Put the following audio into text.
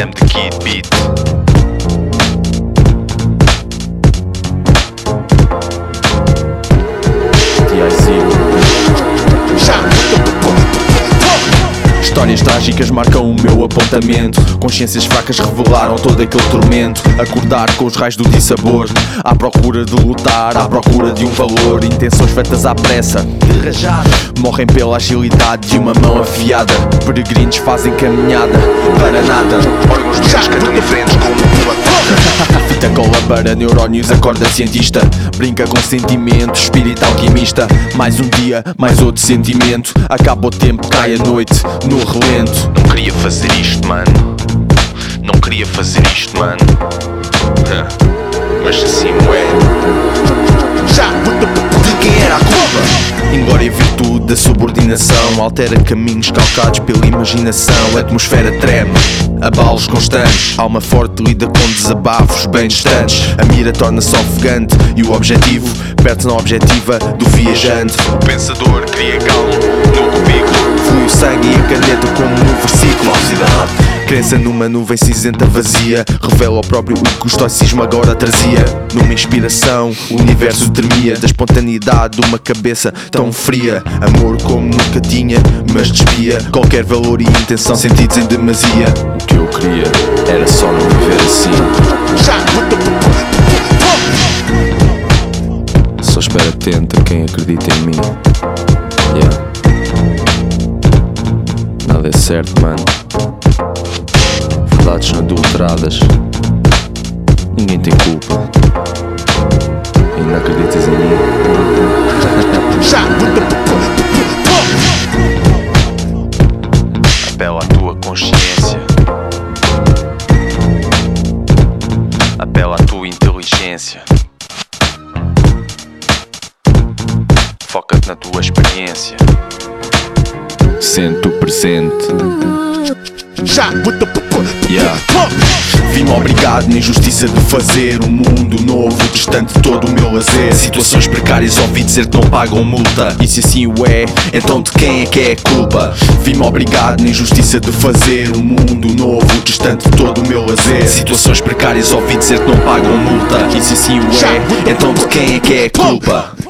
Sam the Kid Beat. Histórias trágicas marcam o meu apontamento. Consciências fracas revelaram todo aquele tormento. Acordar com os raios do dissabor. À procura de lutar, à procura de um valor. Intenções feitas à pressa Morrem pela agilidade de uma mão afiada. Peregrinos fazem caminhada para nada. Órgãos doentes cantam diferentes como uma Fita cola neurónios, acorda cientista. Brinca com sentimento, espírito alquimista. Mais um dia, mais outro sentimento. Acaba o tempo, cai a noite, no relento. Não queria fazer isto, mano. Não queria fazer isto, mano. Da subordinação. Altera caminhos calcados pela imaginação. A atmosfera treme, abalos constantes. Alma forte lida com desabafos bem distantes. A mira torna-se ofegante E o objetivo perde-se na objetiva do viajante. O pensador cria calmo no cubículo. Flui o sangue e a caneta como Crença numa nuvem cinzenta vazia. Revela ao próprio o que o estoicismo agora trazia. Numa inspiração, o universo tremia. Da espontaneidade de uma cabeça tão fria. Amor como nunca tinha, mas desvia Qualquer valor e intenção sentidos em demasia. O que eu queria era só não viver assim. Só espero atento a quem acredita em mim. Yeah. Nada é certo, mano Verdades não adulteradas Ninguém tem culpa E não acreditas em mim Apela à tua consciência. Apela à tua inteligência. Foca-te na tua experiência. Sente o presente Yeah. Vi-me obrigado na injustiça de fazer um mundo novo Distante de todo o meu lazer Situações precárias ouvi dizer que não pagam multa E se assim o é, então de quem é que é a culpa? Vi-me obrigado na injustiça de fazer um mundo novo Distante de todo o meu lazer Situações precárias ouvi dizer que não pagam multa E se assim o é, então de quem é que é a culpa?